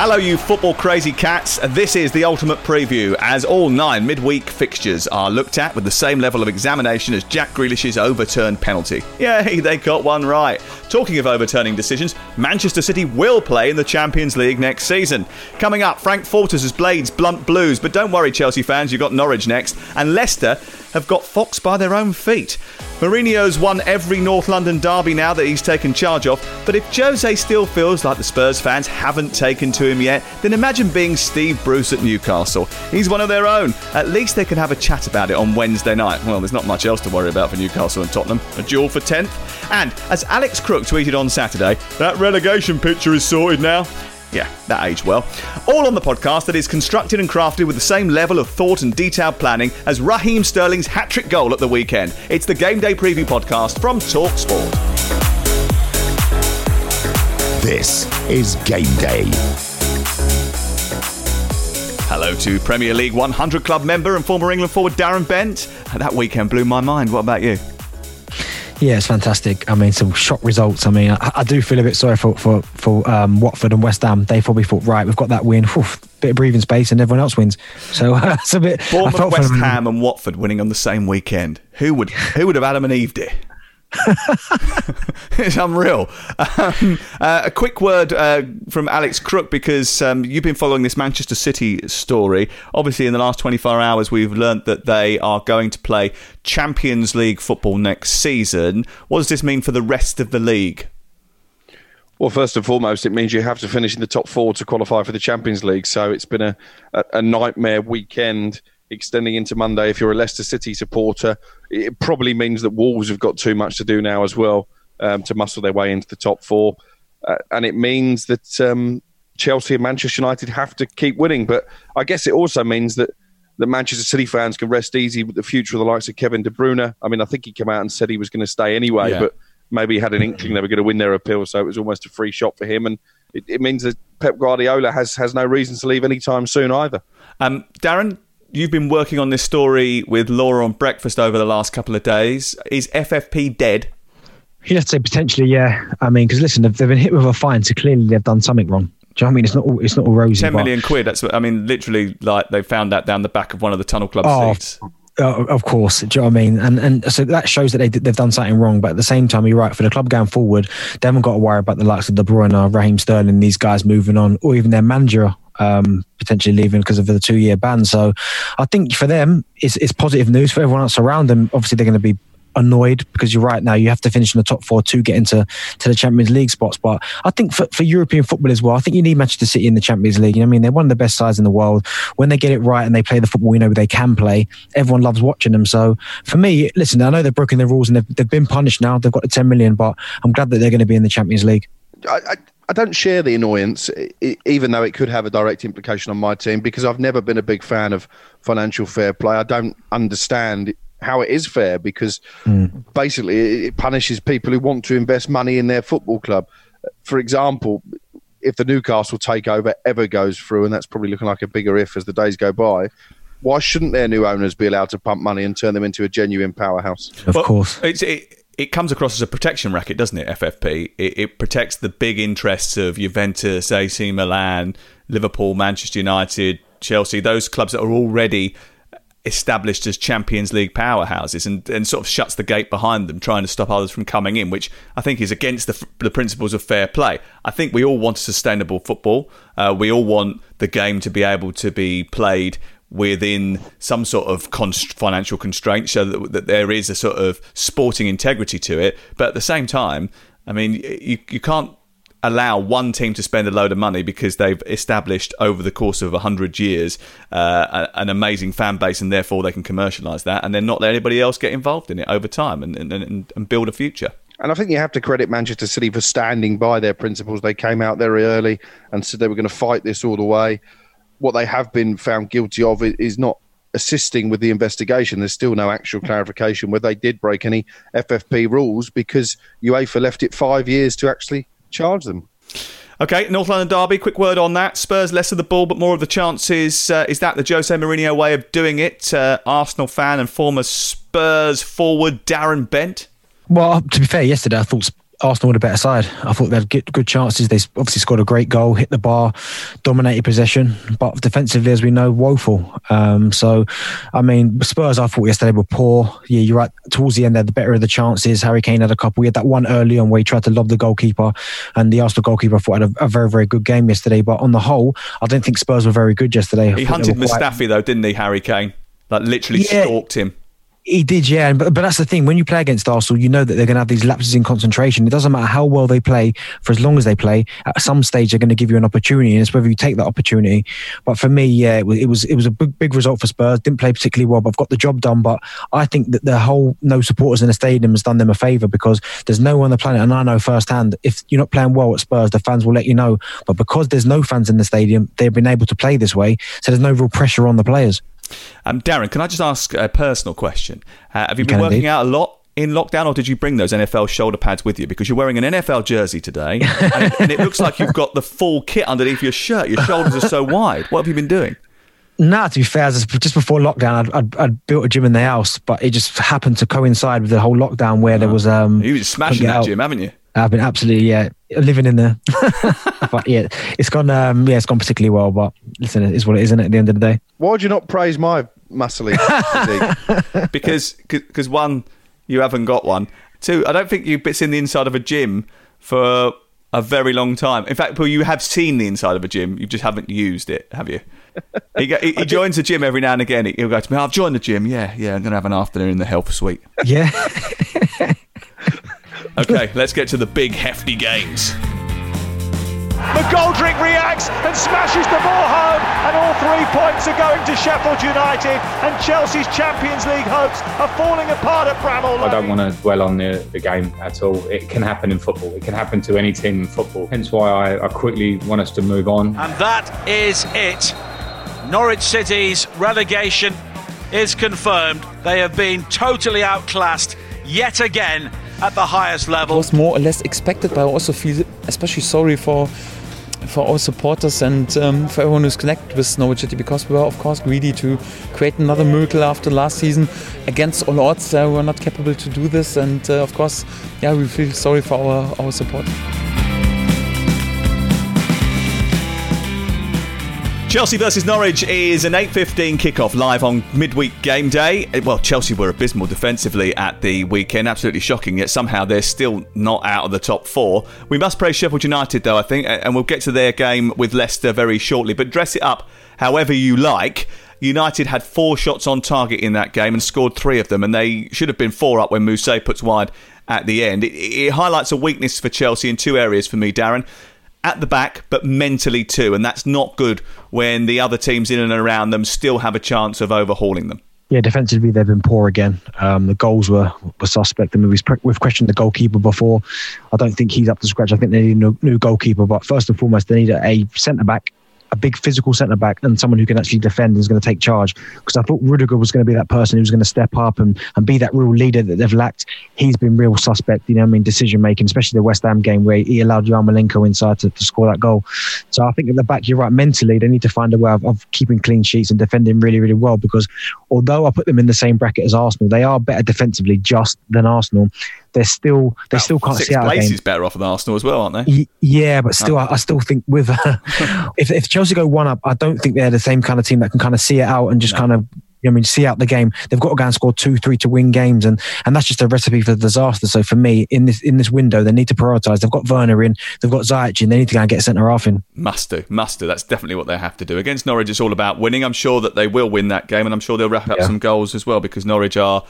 Hello, you football crazy cats. This is the ultimate preview as all nine midweek fixtures are looked at with the same level of examination as Jack Grealish's overturned penalty. Yay, they got one right. Talking of overturning decisions, Manchester City will play in the Champions League next season. Coming up, Frank Forters' Blades blunt blues, but don't worry, Chelsea fans, you've got Norwich next, and Leicester have got Fox by their own feet. Mourinho's won every North London derby now that he's taken charge of, but if Jose still feels like the Spurs fans haven't taken to him yet, then imagine being Steve Bruce at Newcastle. He's one of their own. At least they can have a chat about it on Wednesday night. Well, there's not much else to worry about for Newcastle and Tottenham. A duel for 10th. And as Alex Crook tweeted on Saturday, that relegation picture is sorted now. Yeah, that aged well. All on the podcast that is constructed and crafted with the same level of thought and detailed planning as Raheem Sterling's hat trick goal at the weekend. It's the Game Day Preview podcast from Talk Sport. This is Game Day. Hello to Premier League 100 Club member and former England forward Darren Bent. That weekend blew my mind. What about you? Yeah, it's fantastic. I mean, some shock results. I mean, I, I do feel a bit sorry for for, for um, Watford and West Ham. They probably thought, right, we've got that win, Whew, bit of breathing space, and everyone else wins. So uh, it's a bit. Bournemouth, West Ham, and Watford winning on the same weekend. Who would who would have Adam and Eve it? it's unreal. Um, uh, a quick word uh, from Alex Crook because um, you've been following this Manchester City story. Obviously, in the last 24 hours, we've learnt that they are going to play Champions League football next season. What does this mean for the rest of the league? Well, first and foremost, it means you have to finish in the top four to qualify for the Champions League. So it's been a, a, a nightmare weekend extending into Monday. If you're a Leicester City supporter, it probably means that Wolves have got too much to do now as well um, to muscle their way into the top four. Uh, and it means that um, Chelsea and Manchester United have to keep winning. But I guess it also means that the Manchester City fans can rest easy with the future of the likes of Kevin De Bruyne. I mean, I think he came out and said he was going to stay anyway, yeah. but maybe he had an inkling they were going to win their appeal, so it was almost a free shot for him. And it, it means that Pep Guardiola has has no reason to leave anytime soon either. Um, Darren, you've been working on this story with Laura on breakfast over the last couple of days. Is FFP dead? You'd have to say potentially, yeah. I mean, because listen, they've, they've, been hit with a fine, so clearly they've done something wrong. Do you know what I mean? It's not all, it's not all rosy. Ten million quid. That's what, I mean, literally, like they found that down the back of one of the tunnel club oh, seats. Uh, of course, do you know what I mean? And and so that shows that they they've done something wrong. But at the same time, you're right. For the club going forward, they haven't got to worry about the likes of De Bruyne, Raheem Sterling, these guys moving on, or even their manager um, potentially leaving because of the two year ban. So I think for them, it's, it's positive news. For everyone else around them, obviously they're going to be annoyed because you're right now you have to finish in the top four to get into to the Champions League spots. But I think for, for European football as well, I think you need Manchester City in the Champions League. You know I mean? They're one of the best sides in the world. When they get it right and they play the football we know they can play, everyone loves watching them. So for me, listen, I know they've broken the rules and they've, they've been punished now. They've got the 10 million, but I'm glad that they're going to be in the Champions League. I, I, I don't share the annoyance, even though it could have a direct implication on my team, because I've never been a big fan of financial fair play. I don't understand how it is fair because mm. basically it punishes people who want to invest money in their football club. For example, if the Newcastle takeover ever goes through, and that's probably looking like a bigger if as the days go by, why shouldn't their new owners be allowed to pump money and turn them into a genuine powerhouse? Of well, course. It's, it, it comes across as a protection racket, doesn't it? FFP. It, it, protects the big interests of Juventus, AC Milan, Liverpool, Manchester United, Chelsea. Those clubs that are already established as Champions League powerhouses and, and sort of shuts the gate behind them, trying to stop others from coming in, which I think is against the, the principles of fair play. I think we all want sustainable football. Uh, we all want the game to be able to be played within some sort of const- financial constraint so that, that there is a sort of sporting integrity to it. But at the same time, I mean, you, you can't allow one team to spend a load of money because they've established over the course of 100 years uh, an amazing fan base and therefore they can commercialise that and then not let anybody else get involved in it over time and, and, and build a future. And I think you have to credit Manchester City for standing by their principles. They came out very early and said they were going to fight this all the way. What they have been found guilty of is not assisting with the investigation. There's still no actual clarification whether they did break any FFP rules because UEFA left it five years to actually charge them. Okay, North London Derby, quick word on that. Spurs less of the ball, but more of the chances. Uh, is that the Jose Mourinho way of doing it? Uh, Arsenal fan and former Spurs forward Darren Bent? Well, to be fair, yesterday I thought Arsenal were the better side. I thought they had good, chances. They obviously scored a great goal, hit the bar, dominated possession, but defensively, as we know, woeful. Um, so, I mean, Spurs, I thought yesterday were poor. Yeah, you're right. Towards the end, they had the better of the chances. Harry Kane had a couple. We had that one early on where he tried to lob the goalkeeper, and the Arsenal goalkeeper I thought had a, a very, very good game yesterday. But on the whole, I don't think Spurs were very good yesterday. He hunted Mustafi, quite... though, didn't he, Harry Kane? Like, literally yeah. stalked him. He did, yeah. But, but that's the thing. When you play against Arsenal, you know that they're going to have these lapses in concentration. It doesn't matter how well they play for as long as they play. At some stage, they're going to give you an opportunity, and it's whether you take that opportunity. But for me, yeah, it was it was, a big big result for Spurs. Didn't play particularly well, but I've got the job done. But I think that the whole no supporters in the stadium has done them a favour because there's no one on the planet, and I know firsthand if you're not playing well at Spurs, the fans will let you know. But because there's no fans in the stadium, they've been able to play this way, so there's no real pressure on the players. Um, Darren, can I just ask a personal question? Uh, have you been working out a lot in lockdown, or did you bring those NFL shoulder pads with you? Because you're wearing an NFL jersey today, and it, and it looks like you've got the full kit underneath your shirt. Your shoulders are so wide. What have you been doing? Nah, to be fair, just before lockdown, I'd, I'd, I'd, built a gym in the house, but it just happened to coincide with the whole lockdown where there uh-huh. was. um You were smashing that out. gym, haven't you? I've been absolutely yeah living in there, but yeah, it's gone. Um, yeah, it's gone particularly well. But listen, it is what it is, isn't it? At the end of the day, why would you not praise my muscly because because one, you haven't got one. Two, I don't think you've been in the inside of a gym for a very long time. In fact, Paul, you have seen the inside of a gym. You just haven't used it, have you? He, he, he joins the gym every now and again. He'll go to me, I've joined the gym. Yeah, yeah, I'm going to have an afternoon in the health suite. Yeah. Okay, let's get to the big, hefty games. McGoldrick reacts and smashes the ball home, and all three points are going to Sheffield United, and Chelsea's Champions League hopes are falling apart at Bramall. I don't want to dwell on the, the game at all. It can happen in football. It can happen to any team in football. Hence why I, I quickly want us to move on. And that is it. Norwich City's relegation is confirmed. They have been totally outclassed yet again at the highest level. It was more or less expected, but I also feel especially sorry for for all supporters and um, for everyone who's connected with Norwich City because we were, of course, greedy to create another miracle after last season. Against all odds, uh, we were not capable to do this, and uh, of course, yeah, we feel sorry for our, our supporters. Chelsea versus Norwich is an 8:15 kickoff live on midweek game day. Eh, well, Chelsea were abysmal defensively at the weekend, absolutely shocking. Yet somehow they're still not out of the top four. We must praise Sheffield United, though I think, and we'll get to their game with Leicester very shortly. But dress it up however you like. United had four shots on target in that game and scored three of them, and they should have been four up when Mousset puts wide at the end. It, it highlights a weakness for Chelsea in two areas for me, Darren at the back, but mentally too. And that's not good when the other teams in and around them still have a chance of overhauling them. Yeah, defensively they've been poor again. Um, the goals were, were suspect. I mean, we've, questioned the goalkeeper before. I don't think he's up to scratch. I think they need a new, goalkeeper. But first and foremost, they need a centre back a big physical centre back and someone who can actually defend and is going to take charge. Because I thought Rudiger was going to be that person who was going to step up and, and be that real leader that they've lacked. He's been real suspect, you know, I mean, decision making, especially the West Ham game where he allowed Yarmolenko inside to, to score that goal. So I think at the back, you're right, mentally, they need to find a way of, of keeping clean sheets and defending really, really well. Because although I put them in the same bracket as Arsenal, they are better defensively just than Arsenal they're still they About still can't six see out places better off than Arsenal as well, aren't they? Y- yeah, but still, oh. I, I, still think with uh, if if Chelsea go one up, I don't think they're the same kind of team that can kind of see it out and just no. kind of You know, I mean, see out the game. They've got to go and score two, three to win games, and and that's just a recipe for disaster. So for me, in this in this window, they need to prioritise. They've got Werner in, they've got Ziyech in. They need to go and get centre half in. Must do, must do. That's definitely what they have to do against Norwich. It's all about winning. I'm sure that they will win that game, and I'm sure they'll wrap up Yeah. some goals as well because Norwich are.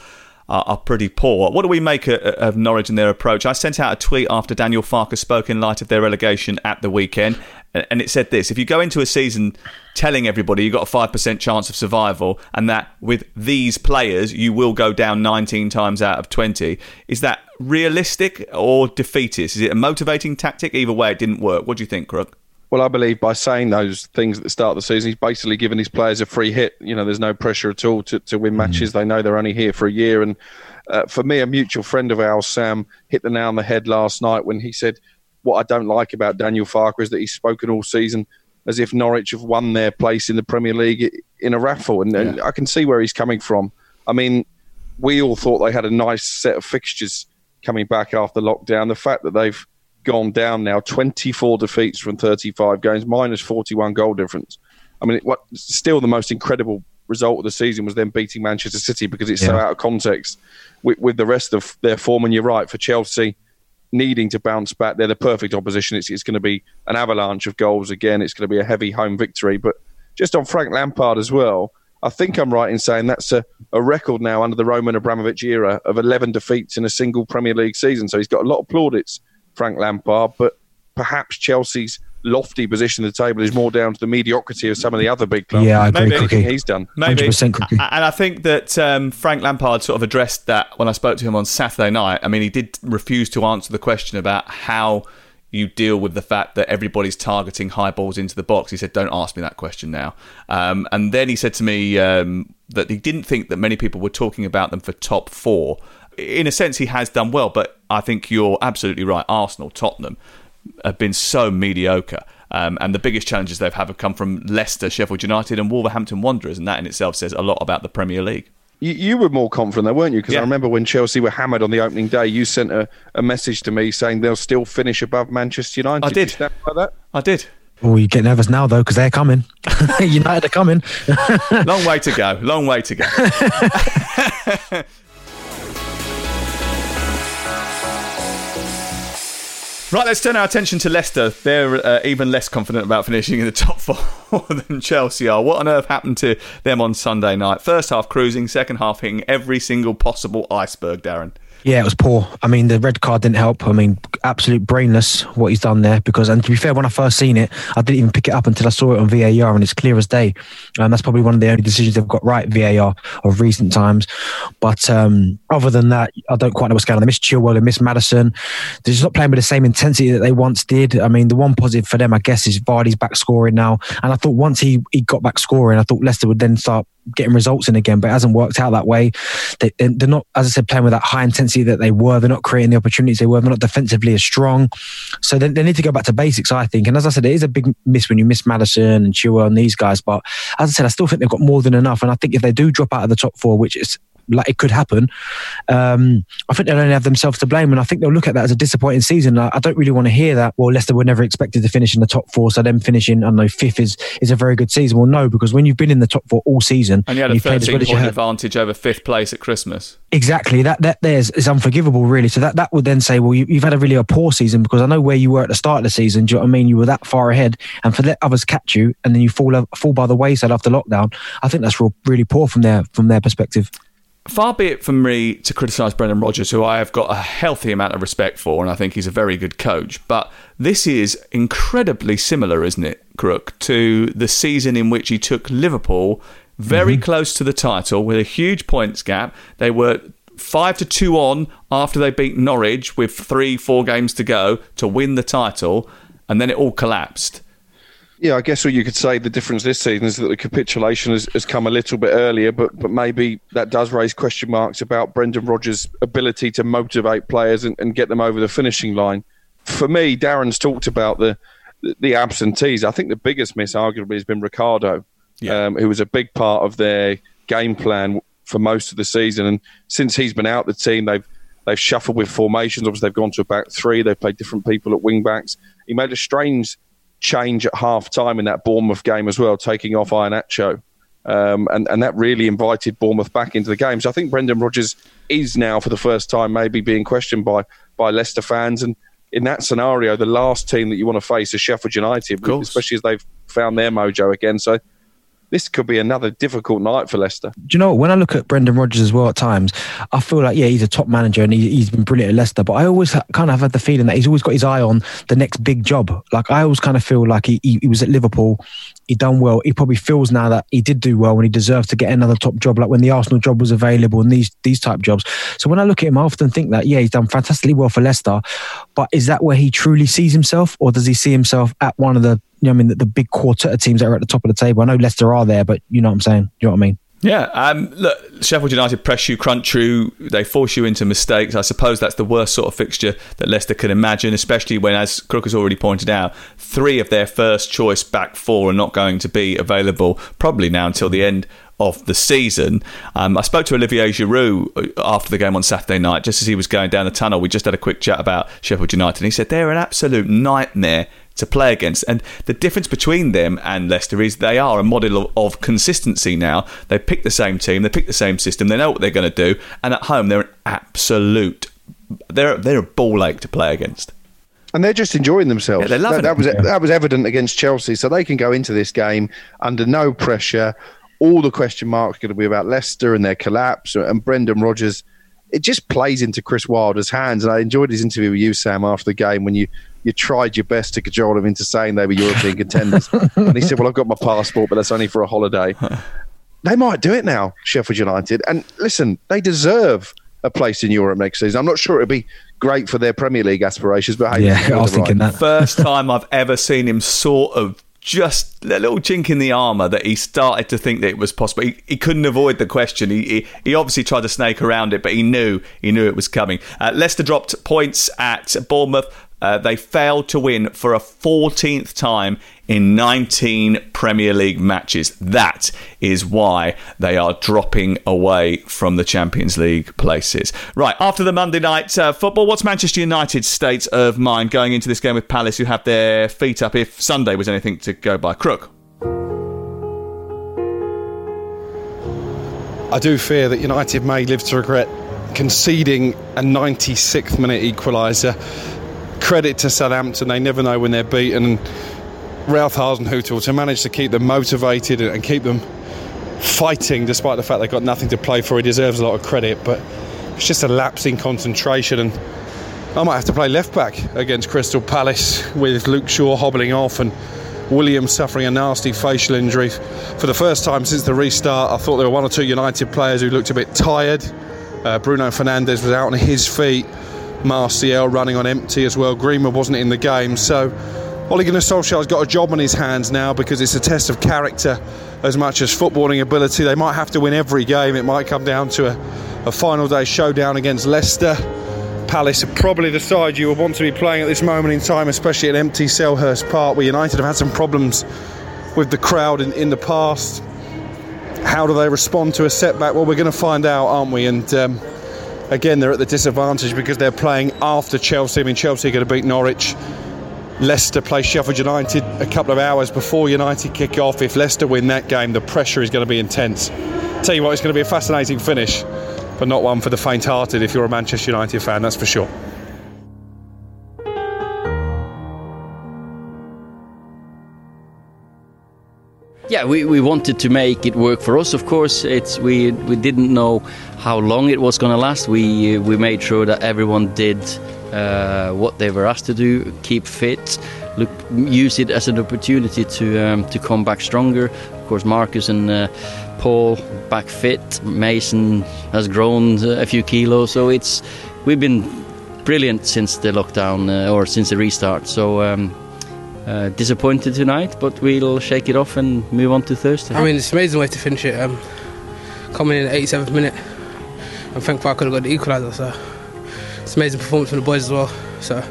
Are, are pretty poor. What do we make of, of Norwich and their approach? I sent out a tweet after Daniel Farke spoke in light of their relegation at the weekend, and it said this: If you go into a season telling everybody you've got a five percent chance of survival, and that with these players you will go down 19 times out of 20, is that realistic or defeatist? Is it a motivating tactic? Either way, it didn't work. What do you think, Crook? Well, I believe by saying those things at the start of the season, he's basically given his players a free hit. You know, there's no pressure at all to, to win matches. They know they're only here for a year. And uh, for me, a mutual friend of ours, Sam, hit the nail on the head last night when he said, What I don't like about Daniel Farke is that he's spoken all season as if Norwich have won their place in the Premier League in a raffle. And, and I can see where he's coming from. I mean, we all thought they had a nice set of fixtures coming back after lockdown. The fact that they've gone down now 24 defeats from 35 games, minus 41 goal difference. I mean, it, what still the most incredible result of the season was them beating Manchester City because it's so out of context with, with the rest of their form. And you're right, for Chelsea needing to bounce back, they're the perfect opposition. It's, it's going to be an avalanche of goals again. It's going to be a heavy home victory. But just on Frank Lampard as well, I think I'm right in saying that's a, a record now under the Roman Abramovich era of 11 defeats in a single Premier League season. So he's got a lot of plaudits, Frank Lampard, but perhaps Chelsea's lofty position at the table is more down to the mediocrity of some of the other big clubs. Yeah, I agree, Maybe Cookie. he's done. Maybe. 100% Cookie. And I think that um, Frank Lampard sort of addressed that when I spoke to him on Saturday night. I mean, he did refuse to answer the question about how you deal with the fact that everybody's targeting high balls into the box. He said, "Don't ask me that question now." Um, and then he said to me um, that he didn't think that many people were talking about them for top four. In a sense, he has done well, but I think you're absolutely right. Arsenal, Tottenham have been so mediocre. Um, and the biggest challenges they've had have come from Leicester, Sheffield United, and Wolverhampton Wanderers, and that in itself says a lot about the Premier League. You, you were more confident though, weren't you? Because Yeah. I remember when Chelsea were hammered on the opening day, you sent a, a message to me saying they'll still finish above Manchester United. I Did you did. stand by that? I did. Oh, you get nervous now though because they're coming. United are coming. Long way to go. Long way to go. Right, let's turn our attention to Leicester. They're uh, even less confident about finishing in the top four than Chelsea are. What on earth happened to them on Sunday night? First half cruising, second half hitting every single possible iceberg, Darren. Yeah, it was poor. I mean, the red card didn't help. I mean, absolute brainless what he's done there. Because, and to be fair, when I first seen it, I didn't even pick it up until I saw it on VAR, and it's clear as day. And that's probably one of the only decisions they've got right VAR of recent times. But um, other than that, I don't quite know what's going on. They missed Chilwell, they missed Maddison. They're just not playing with the same intensity that they once did. I mean, the one positive for them, I guess, is Vardy's back scoring now. And I thought once he he got back scoring, I thought Leicester would then start getting results in again, but it hasn't worked out that way. They, they're not, as I said, playing with that high intensity that they were. They're not creating the opportunities they were. They're not defensively as strong. So they, they need to go back to basics, I think. And as I said, it is a big miss when you miss Maddison and Chua and these guys. But as I said, I still think they've got more than enough. And I think if they do drop out of the top four, which is like it could happen, um, I think they'll only have themselves to blame. And I think they'll look at that as a disappointing season. I, I don't really want to hear that. Well, Leicester were never expected to finish in the top four, so them finishing, I don't know, fifth is is a very good season. Well, no, because when you've been in the top four all season, And you had a you've played as 13 well point advantage over fifth place at Christmas. Exactly. That that there's is unforgivable, really. So that that would then say, well, you, you've had a really a poor season because I know where you were at the start of the season. Do you know what I mean? You were that far ahead, and for let others catch you, and then you fall fall by the wayside after lockdown. I think that's real, really poor from their from their perspective. Far be it from me to criticise Brendan Rodgers, who I have got a healthy amount of respect for, and I think he's a very good coach. But this is incredibly similar, isn't it, Crook, to the season in which he took Liverpool very mm-hmm. close to the title with a huge points gap. They were five to two on after they beat Norwich with three, four games to go to win the title, and then it all collapsed. Yeah, I guess what you could say the difference this season is that the capitulation has, has come a little bit earlier, but but maybe that does raise question marks about Brendan Rodgers' ability to motivate players and, and get them over the finishing line. For me, Darren's talked about the the absentees. I think the biggest miss, arguably, has been Ricardo, um, who was a big part of their game plan for most of the season. And since he's been out the team, they've they've shuffled with formations. Obviously, they've gone to a back three. They've played different people at wing backs. He made a strange change at half time in that Bournemouth game as well, taking off Iheanacho. Um, and, and that really invited Bournemouth back into the game. So I think Brendan Rodgers is now, for the first time, maybe being questioned by, by Leicester fans. And in that scenario, the last team that you want to face is Sheffield United, especially as they've found their mojo again. So this could be another difficult night for Leicester. Do you know? When I look at Brendan Rodgers as well at times, I feel like, yeah, he's a top manager and he, has been brilliant at Leicester, but I always kind of had the feeling that he's always got his eye on the next big job. Like, I always kind of feel like he, he, he was at Liverpool, he done well. He probably feels now that he did do well and he deserves to get another top job, like when the Arsenal job was available and these, these type jobs. So when I look at him, I often think that, yeah, he's done fantastically well for Leicester, but is that where he truly sees himself or does he see himself at one of the you know, I mean, the, the, big quartet of teams that are at the top of the table. I know Leicester are there, but you know what I'm saying. You know what I mean? Yeah, um, look, Sheffield United press you, crunch you, they force you into mistakes. I suppose that's the worst sort of fixture that Leicester can imagine, especially when, as Crook has already pointed out, three of their first choice back four are not going to be available probably now until the end of the season. Um, I spoke to Olivier Giroud after the game on Saturday night, just as he was going down the tunnel. We just had a quick chat about Sheffield United, and he said they're an absolute nightmare to play against. And the difference between them and Leicester is they are a model of, of consistency now. They pick the same team, they pick the same system, they know what they're going to do, and at home they're an absolute they're they're a ball ache to play against. And they're just enjoying themselves. Yeah, they're loving that, that was yeah. that was evident against Chelsea, so they can go into this game under no pressure. All the question marks are going to be about Leicester and their collapse, and Brendan Rodgers. It just plays into Chris Wilder's hands, and I enjoyed his interview with you, Sam, after the game when you you tried your best to cajole him into saying they were European contenders. and he said, Well, I've got my passport, but that's only for a holiday. they might do it now, Sheffield United. And listen, they deserve a place in Europe next season. I'm not sure it'd be great for their Premier League aspirations, but hey, yeah, I was thinking right. that. First time I've ever seen him sort of just a little chink in the armour that he started to think that it was possible. He, he couldn't avoid the question. He, he, he obviously tried to snake around it, but he knew he knew it was coming. Uh, Leicester dropped points at Bournemouth uh, they failed to win for a 14th time in 19 Premier League matches. That is why they are dropping away from the Champions League places. Right, after the Monday night uh, football, what's Manchester United's state of mind going into this game with Palace, who have their feet up if Sunday was anything to go by? Crook. I do fear that United may live to regret conceding a 96th minute equaliser credit to Southampton. They never know when they're beaten. Ralph Hasenhüttl to manage to keep them motivated and keep them fighting despite the fact they've got nothing to play for. He deserves a lot of credit, but it's just a lapse in concentration. And I might have to play left back against Crystal Palace with Luke Shaw hobbling off and Williams suffering a nasty facial injury. For the first time since the restart, I thought there were one or two United players who looked a bit tired. Uh, Bruno Fernandes was out on his feet. Martial running on empty as well. Greenwood wasn't in the game, so Ole Gunnar Solskjaer's got a job on his hands now because it's a test of character as much as footballing ability. They might have to win every game. It might come down to a, a final day showdown against Leicester. Palace are probably the side you would want to be playing at this moment in time, especially at empty Selhurst Park, where United have had some problems with the crowd in, in the past. How do they respond to a setback? Well, we're going to find out, aren't we? And um, again, they're at the disadvantage because they're playing after Chelsea. I mean, Chelsea are going to beat Norwich. Leicester play Sheffield United a couple of hours before United kick off. If Leicester win that game, the pressure is going to be intense. Tell you what, it's going to be a fascinating finish, but not one for the faint hearted if you're a Manchester United fan, that's for sure. Yeah, we, we wanted to make it work for us. Of course, it's we we didn't know how long it was going to last. We we made sure that everyone did uh, what they were asked to do, keep fit, look, use it as an opportunity to um, to come back stronger. Of course, Marcus and uh, Paul back fit. Mason has grown a few kilos, so it's we've been brilliant since the lockdown uh, or since the restart. So. Um, uh, disappointed tonight, but we'll shake it off and move on to Thursday. I mean, it's an amazing way to finish it. Um, coming in at 87th minute, I'm thankful I could have got the equaliser. So it's an amazing performance from the boys as well. So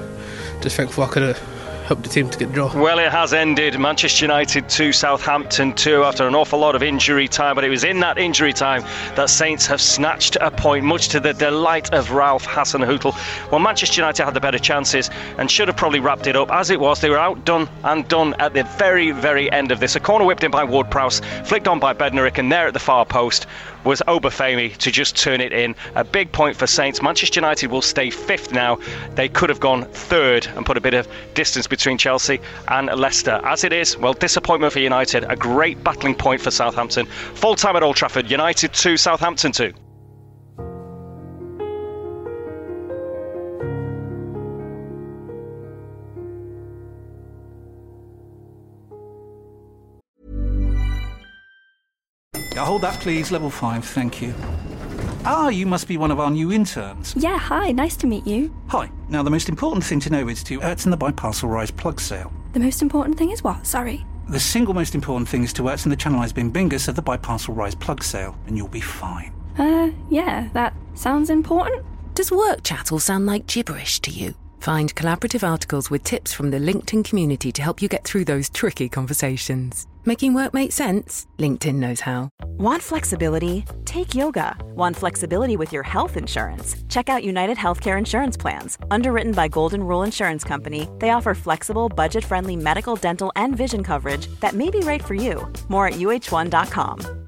just thankful I could have the team to get the draw. Well, it has ended. Manchester United 2, Southampton 2 after an awful lot of injury time, but it was in that injury time that Saints have snatched a point, much to the delight of Ralph Hasenhüttl. Well, Manchester United had the better chances and should have probably wrapped it up. As it was, they were outdone and done at the very, very end of this. A corner whipped in by Ward Prowse, flicked on by Bednarek, and there at the far post was Obafemi to just turn it in. A big point for Saints. Manchester United will stay fifth now. They could have gone third and put a bit of distance between Chelsea and Leicester. As it is, well, disappointment for United. A great battling point for Southampton. Full time at Old Trafford. United 2, Southampton 2. Uh, hold that, please. Level 5, thank you. Ah, you must be one of our new interns. Yeah, hi, nice to meet you. Hi. Now, the most important thing to know is to Ertzen the Biparcel Rise plug sale. The most important thing is what? Sorry. The single most important thing is to Ertzen the Channelized Bing Bingus of the Biparcel Rise plug sale, and you'll be fine. Uh, yeah, that sounds important. Does work chat all sound like gibberish to you? Find collaborative articles with tips from the LinkedIn community to help you get through those tricky conversations. Making work make sense? LinkedIn knows how. Want flexibility? Take yoga. Want flexibility with your health insurance? Check out United Healthcare Insurance Plans. Underwritten by Golden Rule Insurance Company, they offer flexible, budget friendly medical, dental, and vision coverage that may be right for you. More at uh1.com.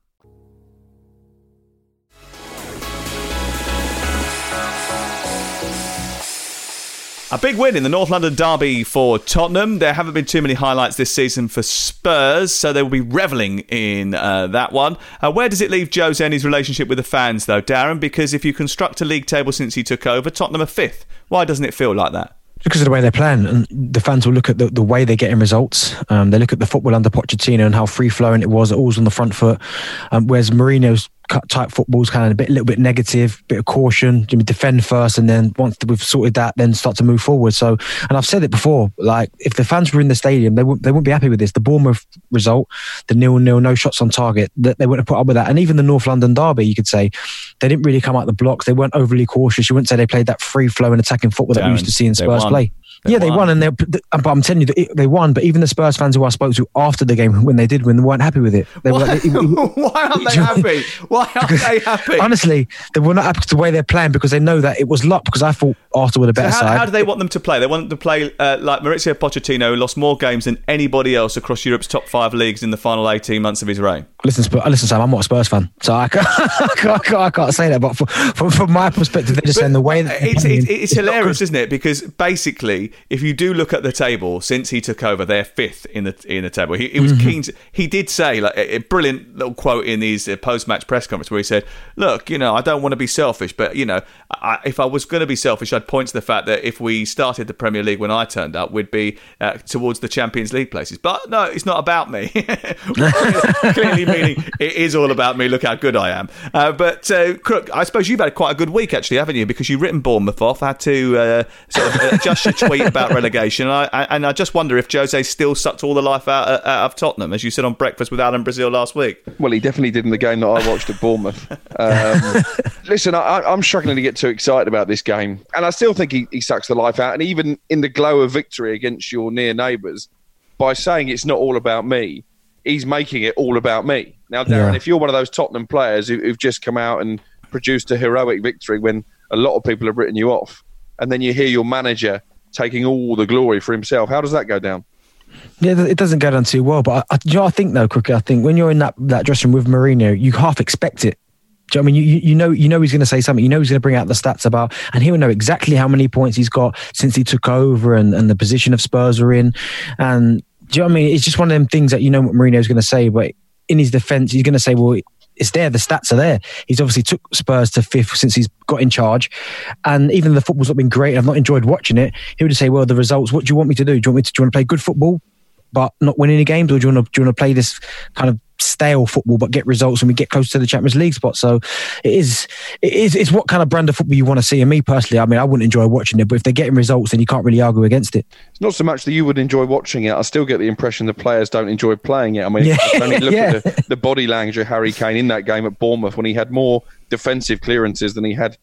A big win in the North London derby for Tottenham. There haven't been too many highlights this season for Spurs, so they will be revelling in uh, that one. Uh, where does it leave Jose and his relationship with the fans, though, Darren? Because if you construct a league table since he took over, Tottenham are fifth. Why doesn't it feel like that? because of the way they're playing, and the fans will look at the, the way they're getting results. Um, they look at the football under Pochettino and how free flowing it was, always on the front foot. Um, whereas Mourinho's type football is kind of a bit, little bit negative, bit of caution. You defend first, and then once we've sorted that, then start to move forward. So, and I've said it before, like if the fans were in the stadium, they wouldn't they wouldn't be happy with this. The Bournemouth result, the nil nil, no shots on target, that they wouldn't have put up with that. And even the North London derby, you could say they didn't really come out the blocks. They weren't overly cautious. You wouldn't say they played that free flowing attacking football that we used to see in Spurs play. They yeah, they won, and they. But I'm telling you, that they won. But even the Spurs fans who I spoke to after the game, when they did win, they weren't happy with it. They Why, were like, it- it- why aren't they happy? Why aren't they happy? honestly, they were not happy with the way they're playing because they know that it was luck. Because I thought Arsenal were the So better how, side. how do they want them to play? They want them to play uh, like Mauricio Pochettino, who lost more games than anybody else across Europe's top five leagues in the final 18 months of his reign. Listen, Spurs, listen, Sam. I'm not a Spurs fan, so I can't, I can't, I can't, I can't say that. But from, from, from my perspective, they're just saying the way that It's, it's, it's hilarious, isn't it? Because basically, if you do look at the table since he took over, they're fifth in the in the table. He, he was Mhm. keen. To, he did say like a, a brilliant little quote in his uh, post match press conference where he said, "Look, you know, I don't want to be selfish, but you know, I, if I was going to be selfish, I'd point to the fact that if we started the Premier League when I turned up, we'd be uh, towards the Champions League places. But no, it's not about me. Clearly, meaning it is all about me. Look how good I am. Uh, but uh, Crook, I suppose you've had quite a good week actually, haven't you? Because you've written Bournemouth off. Had to uh, sort of adjust your tweet about relegation, and I, I- and I just wonder if Jose still sucked all the life out, uh, out of Tottenham, as you said on Breakfast with Alan Brazil last week. Well, he definitely did in the game that I watched at Bournemouth. Um, listen, I, I'm struggling to get too excited about this game, and I still think he, he sucks the life out. And even in the glow of victory against your near neighbours, by saying it's not all about me, he's making it all about me. Now, Darren, Yeah. if you're one of those Tottenham players who, who've just come out and produced a heroic victory when a lot of people have written you off, and then you hear your manager taking all the glory for himself, how does that go down? Yeah, it doesn't go down too well. But I, I, you know, I think though, Crooked, I think when you're in that, that dressing room with Mourinho, you half expect it. Do you know I mean? You, you know, you know he's going to say something. You know he's going to bring out the stats about, and he'll know exactly how many points he's got since he took over, and, and the position of Spurs are in. And do you know I mean? It's just one of them things that you know what Mourinho's going to say, but in his defence, he's going to say, "Well, it's there. The stats are there." He's obviously took Spurs to fifth since he's got in charge, and even the football's not been great, I've not enjoyed watching it. He would say, "Well, the results. What do you want me to do? Do you want me to? Do you want to play good football?" but not win any games, or do you want to do you want to play this kind of stale football but get results when we get close to the Champions League spot? So it is it is it's what kind of brand of football you want to see. And me personally, I mean, I wouldn't enjoy watching it, but if they're getting results, then you can't really argue against it. It's not so much that you would enjoy watching it. I still get the impression the players don't enjoy playing it. I mean, Yeah. only look Yeah. at the, the body language of Harry Kane in that game at Bournemouth when he had more defensive clearances than he had